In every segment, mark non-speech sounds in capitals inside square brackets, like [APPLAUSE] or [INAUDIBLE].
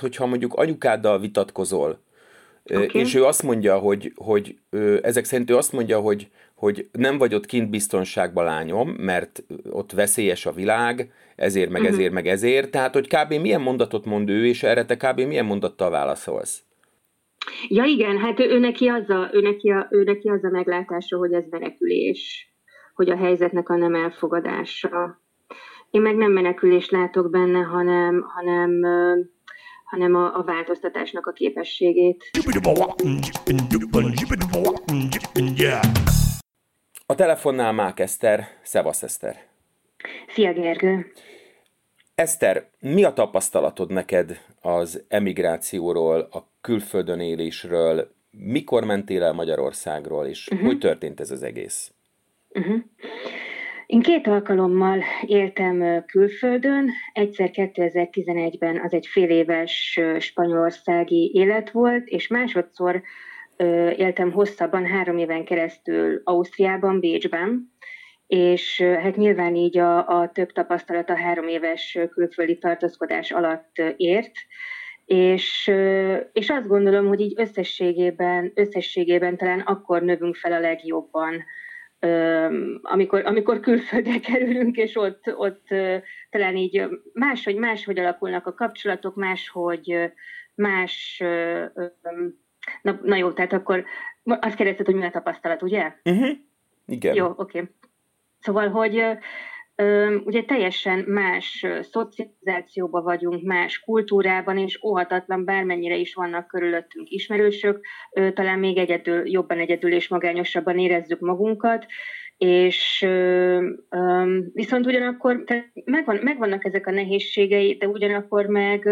hogyha mondjuk anyukáddal vitatkozol, okay. és ő azt mondja, hogy, hogy ezek szerint ő azt mondja, hogy, hogy nem vagy ott kint biztonságban lányom, mert ott veszélyes a világ, ezért, meg uh-huh. ezért, meg ezért. Tehát, hogy kb. milyen mondatot mond ő, és erre te kb. milyen mondattal válaszolsz? Ja igen, hát ő, ő, neki az a, ő, neki a, ő neki az a meglátása, hogy ez menekülés, hogy a helyzetnek a nem elfogadása. Én meg nem menekülést látok benne, hanem, hanem hanem a, a változtatásnak a képességét. A telefonnál Mák Eszter. Szevasz Eszter! Szia Gergő! Eszter, mi a tapasztalatod neked az emigrációról, a külföldön élésről, mikor mentél el Magyarországról, és uh-huh. hogy történt ez az egész? Uh-huh. Én két alkalommal éltem külföldön, egyszer 2011-ben az egy fél éves spanyolországi élet volt, és másodszor éltem hosszabban, három éven keresztül Ausztriában, Bécsben, és hát nyilván így a, a több tapasztalat a három éves külföldi tartózkodás alatt ért, és, és azt gondolom, hogy így összességében, összességében talán akkor növünk fel a legjobban, amikor, amikor külföldre [LAUGHS] kerülünk, és ott, ott talán így máshogy, máshogy alakulnak a kapcsolatok, máshogy más, na, na jó, tehát akkor azt kérdezted, hogy mi a tapasztalat, ugye? Uh-huh. Igen. Jó, oké. Okay. Szóval, hogy ugye teljesen más szocializációban vagyunk, más kultúrában, és óhatatlan bármennyire is vannak körülöttünk ismerősök, talán még egyedül, jobban egyedül és magányosabban érezzük magunkat, és viszont ugyanakkor megvan, megvannak ezek a nehézségei, de ugyanakkor meg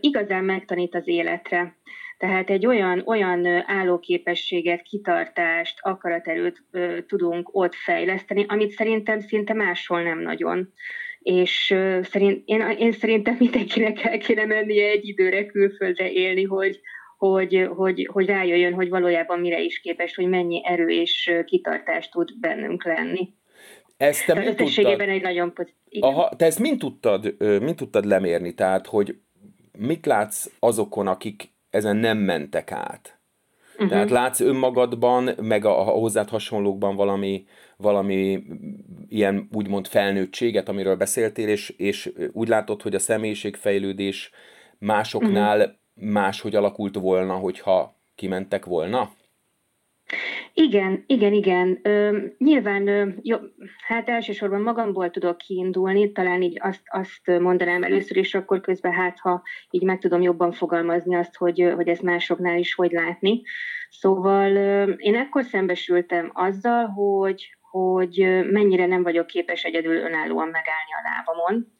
igazán megtanít az életre. Tehát egy olyan, olyan állóképességet, kitartást, akaraterőt ö, tudunk ott fejleszteni, amit szerintem szinte máshol nem nagyon. És ö, szerint, én, én szerintem mindenkinek el kéne mennie egy időre külföldre élni, hogy, hogy, hogy, hogy rájöjjön, hogy valójában mire is képes, hogy mennyi erő és kitartást tud bennünk lenni. Ezt te mint tudtad? egy nagyon pozitív. Aha, te ezt mind tudtad, mind tudtad lemérni? Tehát, hogy mit látsz azokon, akik ezen nem mentek át. Uh-huh. Tehát látsz önmagadban, meg a, a hozzád hasonlókban valami, valami ilyen úgymond felnőttséget, amiről beszéltél, és, és úgy látod, hogy a személyiségfejlődés másoknál uh-huh. máshogy alakult volna, hogyha kimentek volna? Igen, igen, igen. Ö, nyilván, ö, jó, hát elsősorban magamból tudok kiindulni, talán így azt, azt mondanám először, és akkor közben hát, ha így meg tudom jobban fogalmazni azt, hogy, hogy ezt másoknál is hogy látni. Szóval ö, én ekkor szembesültem azzal, hogy, hogy mennyire nem vagyok képes egyedül önállóan megállni a lábamon,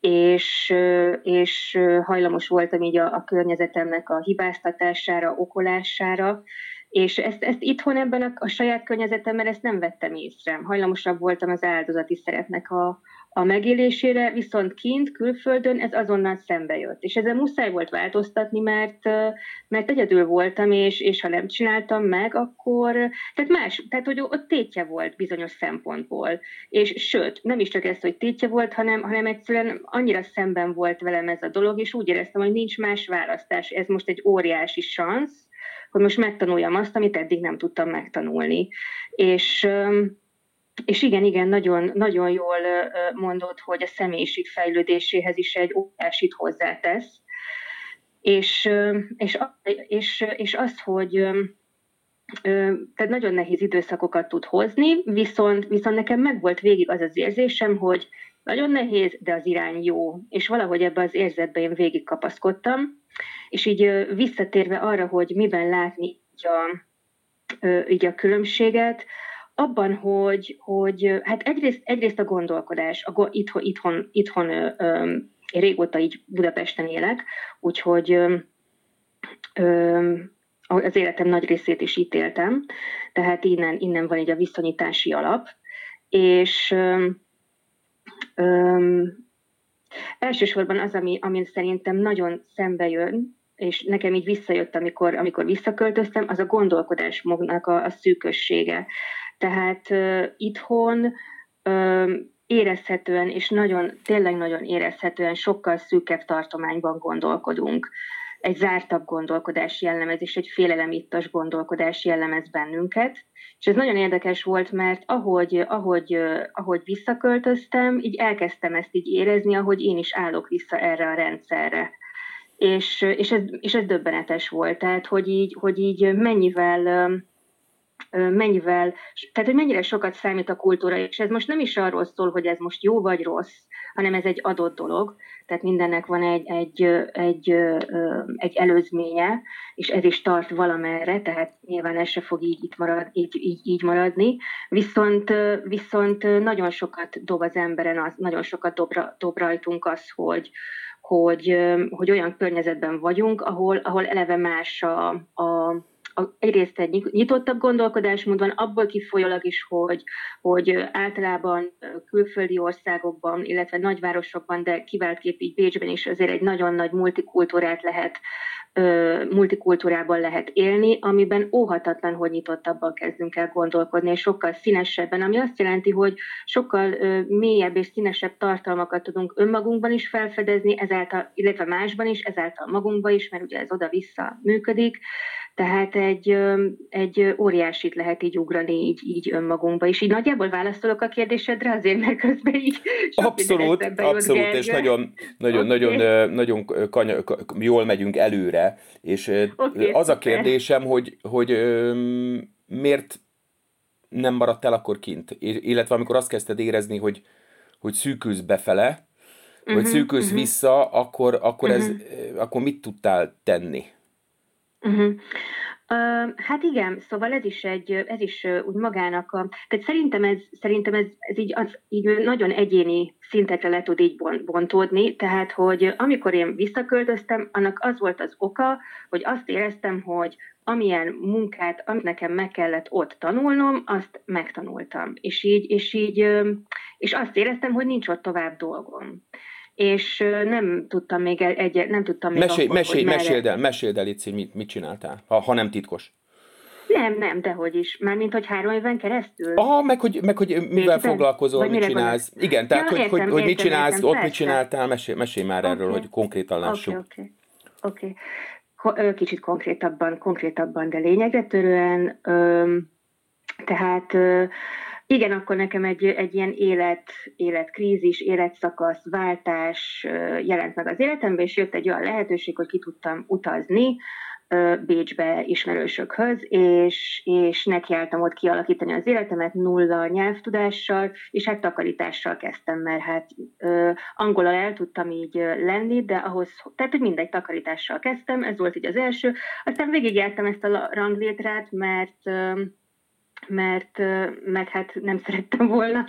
és, és hajlamos voltam így a, a környezetemnek a hibáztatására, okolására, és ezt, ezt itthon ebben a, a saját környezetemben ezt nem vettem észre. Hajlamosabb voltam az áldozati szeretnek a, a megélésére, viszont kint, külföldön ez azonnal szembe jött. És ezzel muszáj volt változtatni, mert, mert egyedül voltam, és, és ha nem csináltam meg, akkor, tehát más, tehát hogy ott tétje volt bizonyos szempontból. És sőt, nem is csak ez, hogy tétje volt, hanem, hanem egyszerűen annyira szemben volt velem ez a dolog, és úgy éreztem, hogy nincs más választás. Ez most egy óriási szansz, hogy most megtanuljam azt, amit eddig nem tudtam megtanulni. És és igen, igen, nagyon, nagyon jól mondod, hogy a személyiség fejlődéséhez is egy óriásit hozzátesz. És, és, és, és az, hogy tehát nagyon nehéz időszakokat tud hozni, viszont, viszont nekem megvolt végig az az érzésem, hogy nagyon nehéz, de az irány jó. És valahogy ebbe az érzetbe én végig kapaszkodtam, és így visszatérve arra, hogy miben látni így a, így a különbséget, abban, hogy, hogy hát egyrészt, egyrészt a gondolkodás, a, itthon, itthon, itthon ö, ö, régóta így Budapesten élek, úgyhogy ö, ö, az életem nagy részét is itt éltem, tehát innen, innen van így a viszonyítási alap, és ö, ö, elsősorban az, ami, ami szerintem nagyon szembe jön, és nekem így visszajött, amikor, amikor visszaköltöztem, az a gondolkodásmognak a, a szűkössége. Tehát uh, itthon uh, érezhetően, és nagyon, tényleg nagyon érezhetően sokkal szűkebb tartományban gondolkodunk. Egy zártabb gondolkodás jellemez, és egy félelemítas gondolkodás jellemez bennünket. És ez nagyon érdekes volt, mert ahogy, ahogy, ahogy visszaköltöztem, így elkezdtem ezt így érezni, ahogy én is állok vissza erre a rendszerre. És, és, ez, és ez döbbenetes volt, tehát hogy így, hogy így mennyivel mennyivel, tehát hogy mennyire sokat számít a kultúra, és ez most nem is arról szól, hogy ez most jó vagy rossz, hanem ez egy adott dolog, tehát mindennek van egy, egy, egy, egy előzménye, és ez is tart valamerre, tehát nyilván ez se fog így, itt marad, így, így, így maradni, viszont, viszont nagyon sokat dob az emberen, az, nagyon sokat dob, dob rajtunk az, hogy, hogy, hogy olyan környezetben vagyunk, ahol, ahol eleve más a, a egyrészt egy nyitottabb gondolkodásmód van, abból kifolyólag is, hogy, hogy általában külföldi országokban, illetve nagyvárosokban, de kiváltképp így Bécsben is azért egy nagyon nagy multikultúrát lehet multikultúrában lehet élni, amiben óhatatlan, hogy nyitottabban kezdünk el gondolkodni, és sokkal színesebben, ami azt jelenti, hogy sokkal mélyebb és színesebb tartalmakat tudunk önmagunkban is felfedezni, ezáltal, illetve másban is, ezáltal magunkban is, mert ugye ez oda-vissza működik, tehát egy, egy óriásit lehet így ugrani így, így önmagunkba, és így nagyjából válaszolok a kérdésedre, azért, mert közben így Abszolút, abszolút, Gergő. és nagyon, nagyon, okay. nagyon, nagyon kanya, jól megyünk előre, és okay, az a kérdésem, hogy, hogy miért nem maradt el akkor kint, illetve amikor azt kezdted érezni, hogy, hogy szűkülsz befele, uh-huh, vagy mhm, szűkülsz uh-huh. vissza, akkor, akkor, uh-huh. ez, akkor mit tudtál tenni? Uh-huh. Uh, hát igen, szóval ez is egy, ez is úgy magának a, tehát szerintem ez, szerintem ez, ez így, az, így nagyon egyéni szintekre le tud így bontódni, tehát hogy amikor én visszaköltöztem, annak az volt az oka, hogy azt éreztem, hogy amilyen munkát, amit nekem meg kellett ott tanulnom, azt megtanultam. És így, és így, és azt éreztem, hogy nincs ott tovább dolgom és nem tudtam még egy, nem tudtam még mesélj, akkor, mesélj, meséld el, meséld el, Ici, mit, mit csináltál, ha, ha nem titkos. Nem, nem, dehogy is. Mármint, hogy három éven keresztül. Aha, meg hogy, meg, hogy mivel Végben? foglalkozol, mit csinálsz. Gondolod? Igen, tehát, ja, hogy, értem, hogy, hogy mit csinálsz, értem, ott persze. mit csináltál, mesélj, mesélj már okay. erről, hogy konkrétan lássuk. Oké, okay, oké. Okay. Kicsit konkrétabban, konkrétabban, de lényegre törően. Öm, tehát igen, akkor nekem egy, egy ilyen élet, életkrízis, életszakasz, váltás jelent meg az életemben, és jött egy olyan lehetőség, hogy ki tudtam utazni Bécsbe ismerősökhöz, és, és nekiálltam ott kialakítani az életemet nulla nyelvtudással, és hát takarítással kezdtem, mert hát angolal el tudtam így lenni, de ahhoz, tehát hogy mindegy takarítással kezdtem, ez volt így az első, aztán végigjártam ezt a ranglétrát, mert mert, mert hát nem szerettem volna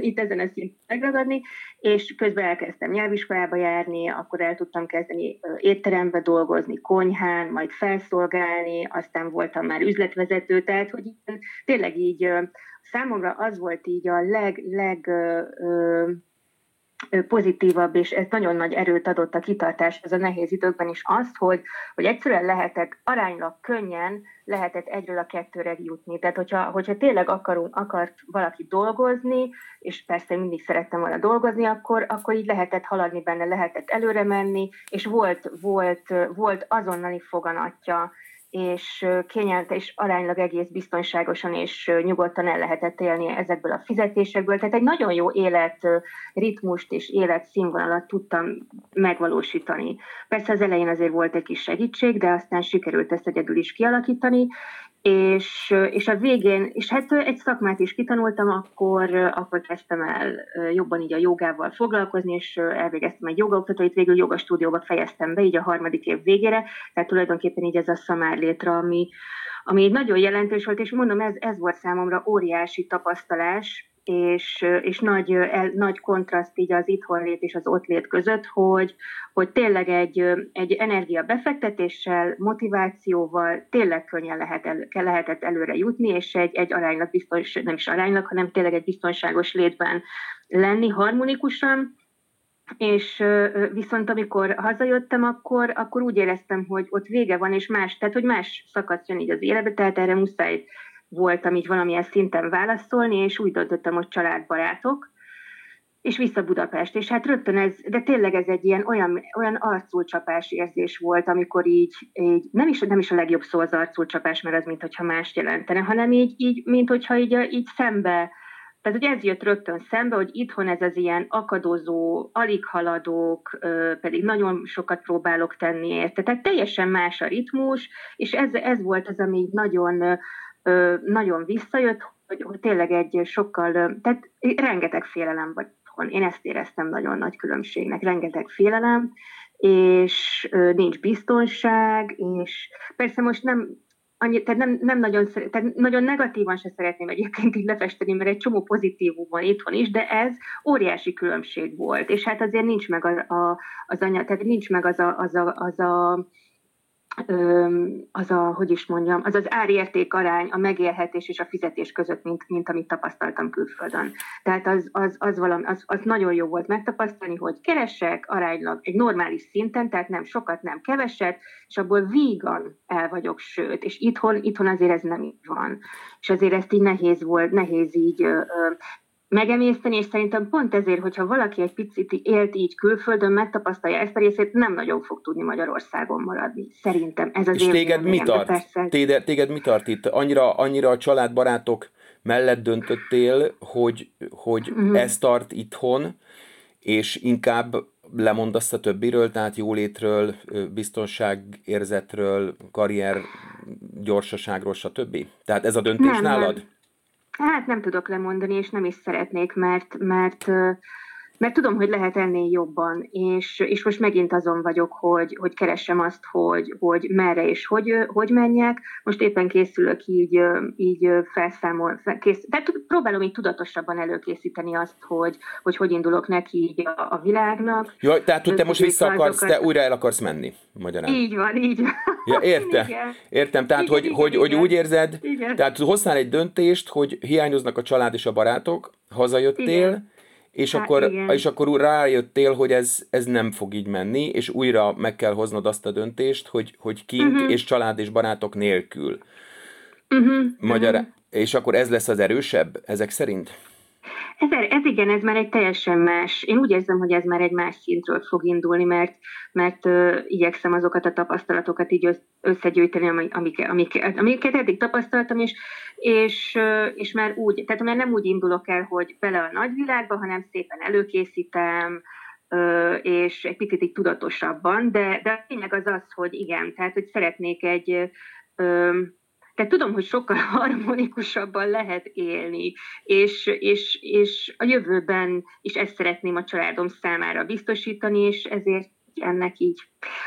itt ezen a szinten megragadni, és közben elkezdtem nyelviskolába járni, akkor el tudtam kezdeni étterembe dolgozni, konyhán, majd felszolgálni, aztán voltam már üzletvezető, tehát hogy tényleg így számomra az volt így a leg, leg pozitívabb, és ez nagyon nagy erőt adott a kitartás ez a nehéz időkben is azt, hogy, hogy egyszerűen lehetett aránylag könnyen lehetett egyről a kettőre jutni. Tehát, hogyha, hogyha tényleg akarunk, akart valaki dolgozni, és persze mindig szerettem volna dolgozni, akkor, akkor így lehetett haladni benne, lehetett előre menni, és volt, volt, volt azonnali foganatja és kényelt és aránylag egész biztonságosan és nyugodtan el lehetett élni ezekből a fizetésekből. Tehát egy nagyon jó életritmust és életszínvonalat tudtam megvalósítani. Persze az elején azért volt egy kis segítség, de aztán sikerült ezt egyedül is kialakítani, és, és a végén, és hát egy szakmát is kitanultam, akkor, akkor kezdtem el jobban így a jogával foglalkozni, és elvégeztem egy jogaoktatóit, végül jogastúdióba fejeztem be, így a harmadik év végére, tehát tulajdonképpen így ez a szamárlétra, ami, ami egy nagyon jelentős volt, és mondom, ez, ez volt számomra óriási tapasztalás, és, és nagy, el, nagy kontraszt így az itthonlét és az ottlét között, hogy, hogy tényleg egy, egy energia befektetéssel, motivációval tényleg könnyen lehet el, lehetett előre jutni, és egy, egy aránylag biztos, nem is aránylag, hanem tényleg egy biztonságos létben lenni harmonikusan, és viszont amikor hazajöttem, akkor, akkor úgy éreztem, hogy ott vége van, és más, tehát hogy más szakasz jön így az életbe, tehát erre muszáj voltam így valamilyen szinten válaszolni, és úgy döntöttem, hogy családbarátok, és vissza Budapest. És hát rögtön ez, de tényleg ez egy ilyen olyan, olyan arculcsapás érzés volt, amikor így, így nem, is, nem is a legjobb szó az arculcsapás, mert az mint hogyha mást jelentene, hanem így, így mint hogyha így, így szembe, tehát, hogy ez jött rögtön szembe, hogy itthon ez az ilyen akadozó, alig haladók, pedig nagyon sokat próbálok tenni érte. Tehát teljesen más a ritmus, és ez, ez volt az, ami nagyon, nagyon visszajött, hogy, hogy tényleg egy sokkal, tehát rengeteg félelem vagy otthon. Én ezt éreztem nagyon nagy különbségnek, rengeteg félelem, és nincs biztonság, és persze most nem annyi, tehát nem, nem nagyon, tehát nagyon negatívan se szeretném egyébként így lefesteni, mert egy csomó pozitívum van itthon is, de ez óriási különbség volt, és hát azért nincs meg a, a, az anya, tehát nincs meg az a, az a, az a az a, hogy is mondjam, az az árérték arány a megélhetés és a fizetés között, mint, mint amit tapasztaltam külföldön. Tehát az, az, az, valami, az, az nagyon jó volt megtapasztalni, hogy keresek aránylag egy normális szinten, tehát nem sokat, nem keveset, és abból vígan el vagyok, sőt, és itthon, itthon azért ez nem így van. És azért ezt így nehéz volt, nehéz így megemészteni, és szerintem pont ezért, hogyha valaki egy picit élt így külföldön, megtapasztalja ezt a részét, nem nagyon fog tudni Magyarországon maradni. Szerintem ez az És téged mi tart? Téged, téged mi tart itt? Annyira, annyira a családbarátok mellett döntöttél, hogy, hogy uh-huh. ez tart itthon, és inkább lemondasz a többiről, tehát jólétről, biztonságérzetről, karrier gyorsaságról, stb. Tehát ez a döntés nem, nálad? Nem. Hát nem tudok lemondani, és nem is szeretnék, mert, mert mert tudom, hogy lehet ennél jobban, és, és most megint azon vagyok, hogy, hogy keresem azt, hogy, hogy merre és hogy, hogy menjek. Most éppen készülök így, így felszámol, kész, tehát próbálom így tudatosabban előkészíteni azt, hogy hogy, hogy indulok neki így a, a világnak. Jó, tehát hogy te most vissza akarsz, te újra el akarsz menni, magyarán. Így van, így van. Ja, értem, értem. Tehát, igen, hogy, igen, hogy, igen. hogy úgy érzed, igen. tehát hoznál egy döntést, hogy hiányoznak a család és a barátok, hazajöttél, igen és, hát akkor, és akkor rájöttél, hogy ez, ez nem fog így menni, és újra meg kell hoznod azt a döntést, hogy, hogy kint uh-huh. és család és barátok nélkül. Uh-huh. Magyar, uh-huh. És akkor ez lesz az erősebb, ezek szerint? Ez, ez igen, ez már egy teljesen más, én úgy érzem, hogy ez már egy más szintről fog indulni, mert, mert uh, igyekszem azokat a tapasztalatokat így összegyűjteni, amik, amik, amiket eddig tapasztaltam, és, és, uh, és már úgy, tehát már nem úgy indulok el, hogy bele a nagyvilágba, hanem szépen előkészítem, uh, és egy picit így tudatosabban, de, de tényleg az az, hogy igen, tehát hogy szeretnék egy tehát tudom, hogy sokkal [LAUGHS] harmonikusabban lehet élni, és, és, és a jövőben is ezt szeretném a családom számára biztosítani, és ezért ennek így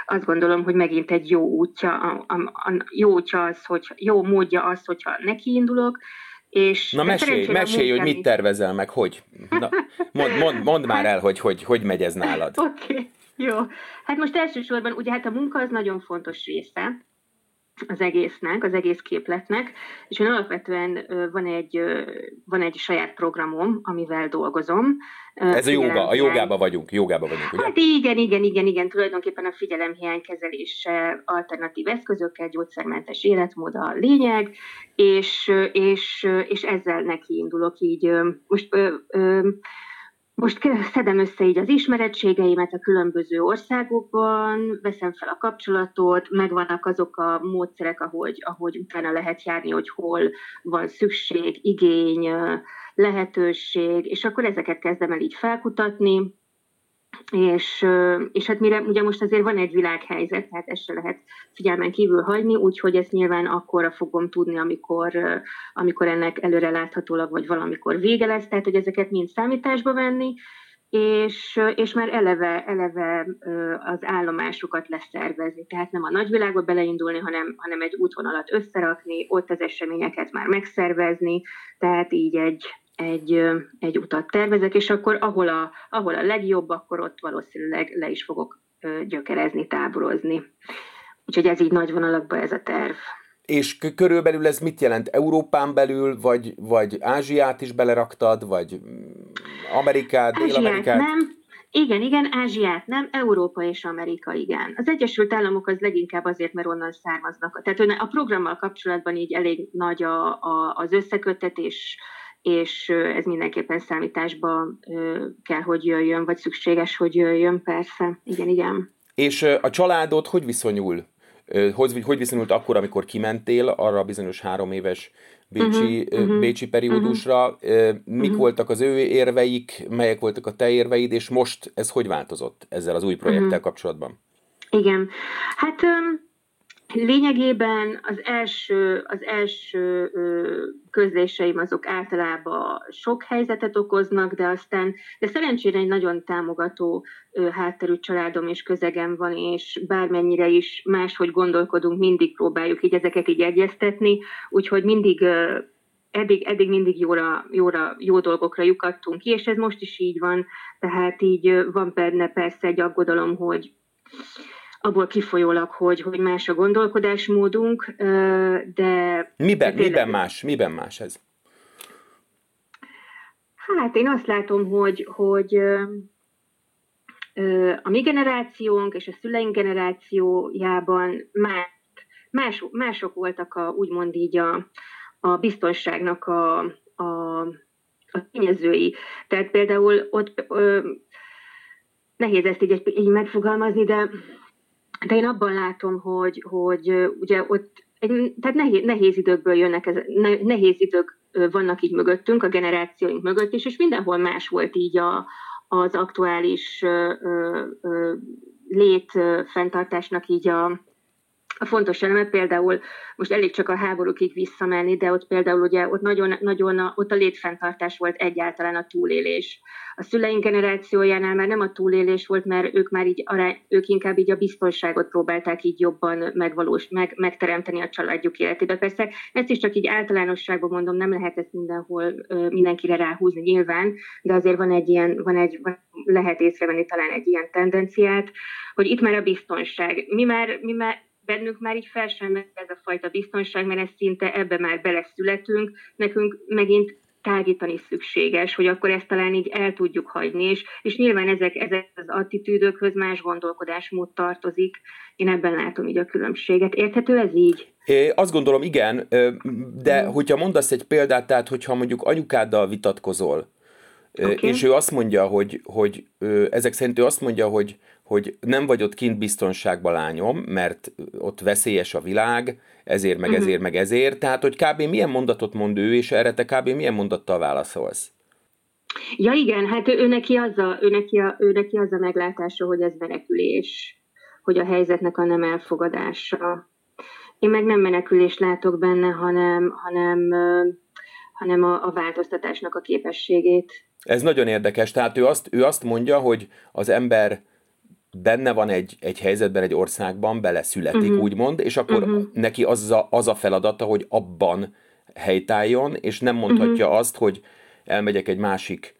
azt gondolom, hogy megint egy jó útja, a, a, a jó útja az, hogy jó módja az, hogyha nekiindulok, és Na mesélj, mesélj hogy mit tervezel meg, hogy? Na, mond, mond, mondd már el, hogy, hogy hogy megy ez nálad. [LAUGHS] Oké, okay, jó. Hát most elsősorban ugye hát a munka az nagyon fontos része, az egésznek, az egész képletnek, és én alapvetően van egy, van egy saját programom, amivel dolgozom. Ez a joga, a jogába vagyunk, jogába vagyunk, ugye? Hát igen, igen, igen, igen, tulajdonképpen a figyelemhiány kezelése alternatív eszközökkel, gyógyszermentes életmód a lényeg, és, és, és ezzel neki indulok így. Most ö, ö, most szedem össze így az ismerettségeimet a különböző országokban, veszem fel a kapcsolatot, megvannak azok a módszerek, ahogy, ahogy utána lehet járni, hogy hol van szükség, igény, lehetőség, és akkor ezeket kezdem el így felkutatni, és, és hát mire, ugye most azért van egy világhelyzet, tehát ezt se lehet figyelmen kívül hagyni, úgyhogy ezt nyilván akkorra fogom tudni, amikor, amikor ennek előre láthatólag, vagy valamikor vége lesz, tehát hogy ezeket mind számításba venni, és, és már eleve, eleve az állomásokat leszervezni, tehát nem a nagyvilágba beleindulni, hanem, hanem egy útvonalat összerakni, ott az eseményeket már megszervezni, tehát így egy, egy, egy utat tervezek, és akkor ahol a, ahol a legjobb, akkor ott valószínűleg le is fogok gyökerezni, táborozni. Úgyhogy ez így nagy vonalakban ez a terv. És körülbelül ez mit jelent? Európán belül, vagy, vagy Ázsiát is beleraktad, vagy Amerikát, Dél-Amerikát? nem. Igen, igen, Ázsiát nem, Európa és Amerika igen. Az Egyesült Államok az leginkább azért, mert onnan származnak. Tehát a programmal kapcsolatban így elég nagy a, a, az összekötetés és ez mindenképpen számításba kell, hogy jöjjön, vagy szükséges, hogy jöjjön, persze. Igen, igen. És a családod hogy viszonyul? Hogy, hogy viszonyult akkor, amikor kimentél arra a bizonyos három éves Bécsi, uh-huh, uh-huh, Bécsi periódusra? Uh-huh. Mik uh-huh. voltak az ő érveik, melyek voltak a te érveid, és most ez hogy változott ezzel az új projekttel uh-huh. kapcsolatban? Igen, hát um, Lényegében az első, az első közléseim azok általában sok helyzetet okoznak, de aztán, de szerencsére egy nagyon támogató hátterű családom és közegem van, és bármennyire is máshogy gondolkodunk, mindig próbáljuk így ezeket így egyeztetni, úgyhogy mindig eddig, eddig mindig jóra, jóra, jó dolgokra lyukadtunk ki, és ez most is így van, tehát így van benne persze egy aggodalom, hogy abból kifolyólag, hogy, hogy más a gondolkodásmódunk, de... Miben, de miben más? Miben más ez? Hát én azt látom, hogy, hogy a mi generációnk és a szüleink generációjában más, más, mások voltak a, úgymond így a, a biztonságnak a, a, a tényezői. Tehát például ott ö, nehéz ezt így, így megfogalmazni, de de én abban látom, hogy, hogy ugye ott egy, tehát nehéz, nehéz időkből jönnek, ez, nehéz idők vannak így mögöttünk, a generációink mögött is, és mindenhol más volt így a, az aktuális ö, ö, lét fenntartásnak így a, a fontos eleme például, most elég csak a háborúkig visszamenni, de ott például ugye ott nagyon, nagyon a, ott a létfenntartás volt egyáltalán a túlélés. A szüleink generációjánál már nem a túlélés volt, mert ők már így ők inkább így a biztonságot próbálták így jobban megvalós, meg, megteremteni a családjuk életébe. Persze ezt is csak így általánosságban mondom, nem lehet ezt mindenhol mindenkire ráhúzni nyilván, de azért van egy ilyen, van egy, lehet észrevenni talán egy ilyen tendenciát, hogy itt már a biztonság. Mi már, mi már bennünk már így fel sem ez a fajta biztonság, mert ez szinte ebbe már beleszületünk, nekünk megint tágítani szükséges, hogy akkor ezt talán így el tudjuk hagyni, és, és nyilván ezek, ezek az attitűdökhöz más gondolkodásmód tartozik. Én ebben látom így a különbséget. Érthető ez így? É, azt gondolom, igen, de hmm. hogyha mondasz egy példát, tehát hogyha mondjuk anyukáddal vitatkozol, okay. és ő azt mondja, hogy, hogy ezek szerint ő azt mondja, hogy hogy nem vagy ott kint biztonságban lányom, mert ott veszélyes a világ, ezért, meg uh-huh. ezért, meg ezért. Tehát, hogy kb. milyen mondatot mond ő, és erre te kb. milyen mondattal válaszolsz? Ja igen, hát ő, ő, neki az a, ő, neki a, ő neki az a meglátása, hogy ez menekülés, hogy a helyzetnek a nem elfogadása. Én meg nem menekülés látok benne, hanem, hanem, hanem a, a változtatásnak a képességét. Ez nagyon érdekes. Tehát ő azt, ő azt mondja, hogy az ember benne van egy, egy helyzetben, egy országban, beleszületik, uh-huh. úgymond, és akkor uh-huh. neki az a, az a feladata, hogy abban helytálljon, és nem mondhatja uh-huh. azt, hogy elmegyek egy másik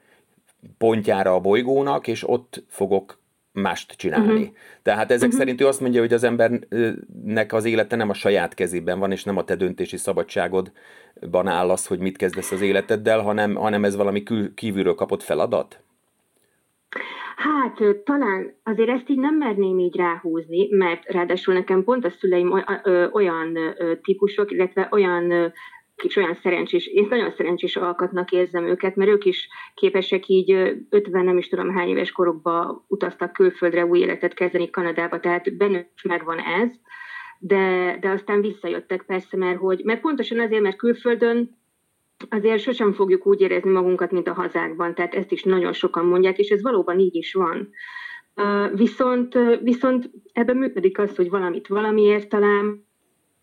pontjára a bolygónak, és ott fogok mást csinálni. Uh-huh. Tehát ezek uh-huh. szerint ő azt mondja, hogy az embernek az élete nem a saját kezében van, és nem a te döntési szabadságodban áll az, hogy mit kezdesz az életeddel, hanem, hanem ez valami kül, kívülről kapott feladat? Hát talán azért ezt így nem merném így ráhúzni, mert ráadásul nekem pont a szüleim olyan típusok, illetve olyan kis olyan szerencsés, én nagyon szerencsés alkatnak érzem őket, mert ők is képesek így 50 nem is tudom hány éves korukba utaztak külföldre új életet kezdeni Kanadába, tehát bennük is megvan ez, de, de aztán visszajöttek persze, mert, hogy, mert pontosan azért, mert külföldön azért sosem fogjuk úgy érezni magunkat, mint a hazákban, tehát ezt is nagyon sokan mondják, és ez valóban így is van. Viszont, viszont ebben működik az, hogy valamit valamiért talán,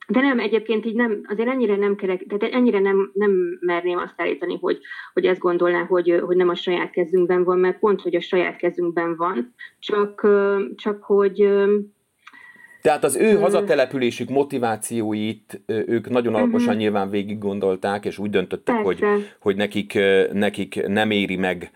de nem, egyébként így nem, azért ennyire nem kerek, tehát ennyire nem, nem merném azt állítani, hogy, hogy ezt gondolná, hogy, hogy nem a saját kezünkben van, mert pont, hogy a saját kezünkben van, csak, csak hogy tehát az ő hazatelepülésük motivációit ők nagyon alaposan uh-huh. nyilván végig gondolták, és úgy döntöttek, hogy, hogy nekik, nekik nem éri meg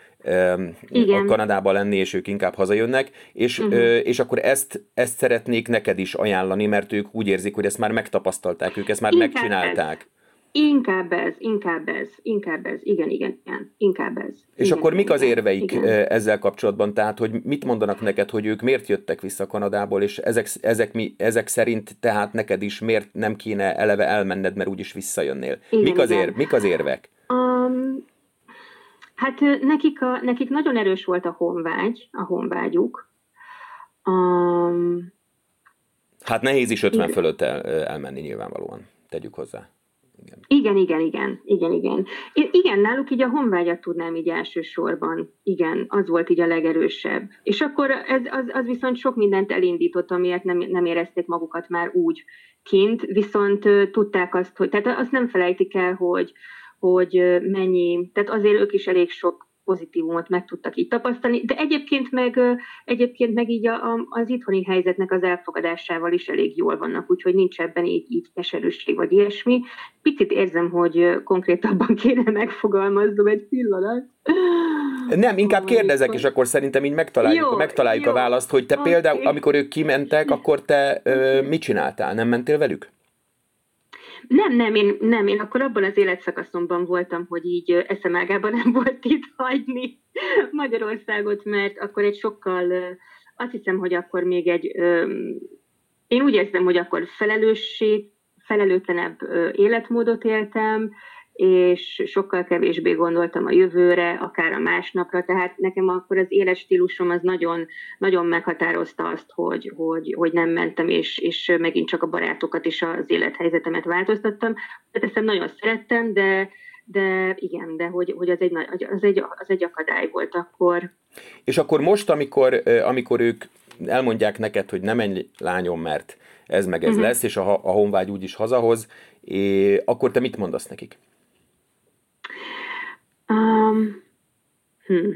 Igen. a Kanadába lenni, és ők inkább hazajönnek, és, uh-huh. és akkor ezt, ezt szeretnék neked is ajánlani, mert ők úgy érzik, hogy ezt már megtapasztalták, ők ezt már inkább megcsinálták. Ez. Inkább ez, inkább ez, inkább ez, igen, igen, igen, inkább ez. És igen, akkor mik az érveik igen. ezzel kapcsolatban? Tehát, hogy mit mondanak neked, hogy ők miért jöttek vissza Kanadából, és ezek, ezek, mi, ezek szerint tehát neked is miért nem kéne eleve elmenned, mert úgyis visszajönnél? Igen, mik, az ér, mik az érvek? Um, Hát nekik, a, nekik nagyon erős volt a honvágy, a honvágyuk. Um, hát nehéz is 50 igen. fölött el, elmenni nyilvánvalóan, tegyük hozzá. Igen. Igen, igen, igen, igen, igen. Náluk így a honvágyat tudnám így elsősorban. Igen, az volt így a legerősebb. És akkor ez, az, az viszont sok mindent elindított, amiért nem, nem érezték magukat már úgy kint, viszont tudták azt, hogy, tehát azt nem felejtik el, hogy, hogy mennyi, tehát azért ők is elég sok pozitívumot meg tudtak így tapasztalni, de egyébként meg, egyébként meg így a, a, az itthoni helyzetnek az elfogadásával is elég jól vannak, úgyhogy nincs ebben így, így keserűség vagy ilyesmi. Picit érzem, hogy konkrétabban kéne megfogalmaznom egy pillanat. Nem, inkább kérdezek, és akkor szerintem így megtaláljuk, jó, megtaláljuk jó. a választ, hogy te okay. például, amikor ők kimentek, akkor te ö, mit csináltál? Nem mentél velük? Nem, nem én, nem, én akkor abban az életszakaszomban voltam, hogy így eszemágában nem [LAUGHS] volt itt hagyni Magyarországot, mert akkor egy sokkal, azt hiszem, hogy akkor még egy, én úgy érzem, hogy akkor felelősség, felelőtlenebb életmódot éltem, és sokkal kevésbé gondoltam a jövőre, akár a másnapra, tehát nekem akkor az életstílusom az nagyon, nagyon meghatározta azt, hogy, hogy, hogy nem mentem, és, és megint csak a barátokat és az élethelyzetemet változtattam. Tehát ezt nagyon szerettem, de, de igen, de hogy, hogy az, egy, az, egy, az egy akadály volt akkor. És akkor most, amikor, amikor ők elmondják neked, hogy nem menj lányom, mert ez meg ez uh-huh. lesz, és a, a honvágy úgyis hazahoz, és akkor te mit mondasz nekik? Um, hm.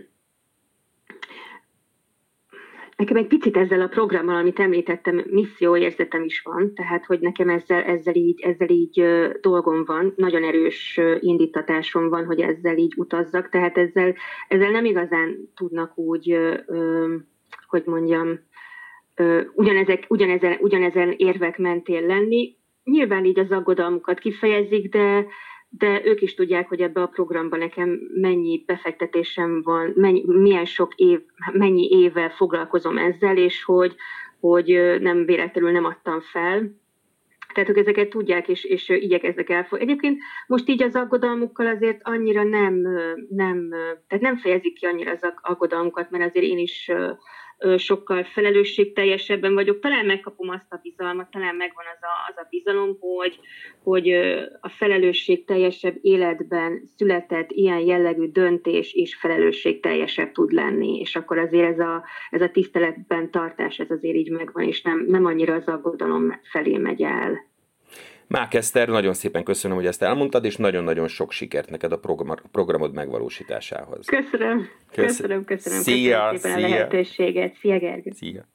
Nekem egy picit ezzel a programmal, amit említettem, misszióérzetem is van, tehát hogy nekem ezzel, ezzel, így, ezzel így dolgom van, nagyon erős indítatásom van, hogy ezzel így utazzak, tehát ezzel, ezzel nem igazán tudnak úgy, hogy mondjam, ugyanezek, ugyanezen, ugyanezen érvek mentén lenni. Nyilván így az aggodalmukat kifejezik, de, de ők is tudják, hogy ebbe a programba nekem mennyi befektetésem van, mennyi, milyen sok év, mennyi évvel foglalkozom ezzel, és hogy, hogy nem véletlenül nem adtam fel. Tehát ők ezeket tudják, és, és igyekeznek el. Egyébként most így az aggodalmukkal azért annyira nem, nem, tehát nem fejezik ki annyira az aggodalmukat, mert azért én is sokkal felelősségteljesebben vagyok, talán megkapom azt a bizalmat, talán megvan az a, az a bizalom, hogy, hogy a felelősségteljesebb életben született ilyen jellegű döntés is felelősségteljesebb tud lenni, és akkor azért ez a, ez a tiszteletben tartás, ez azért így megvan, és nem, nem annyira az aggodalom felé megy el. Mák Eszter, nagyon szépen köszönöm, hogy ezt elmondtad, és nagyon-nagyon sok sikert neked a programod megvalósításához. Köszönöm, köszönöm, köszönöm. Szia, köszönöm szépen szia. a lehetőséget. Szia, Gergő. Szia.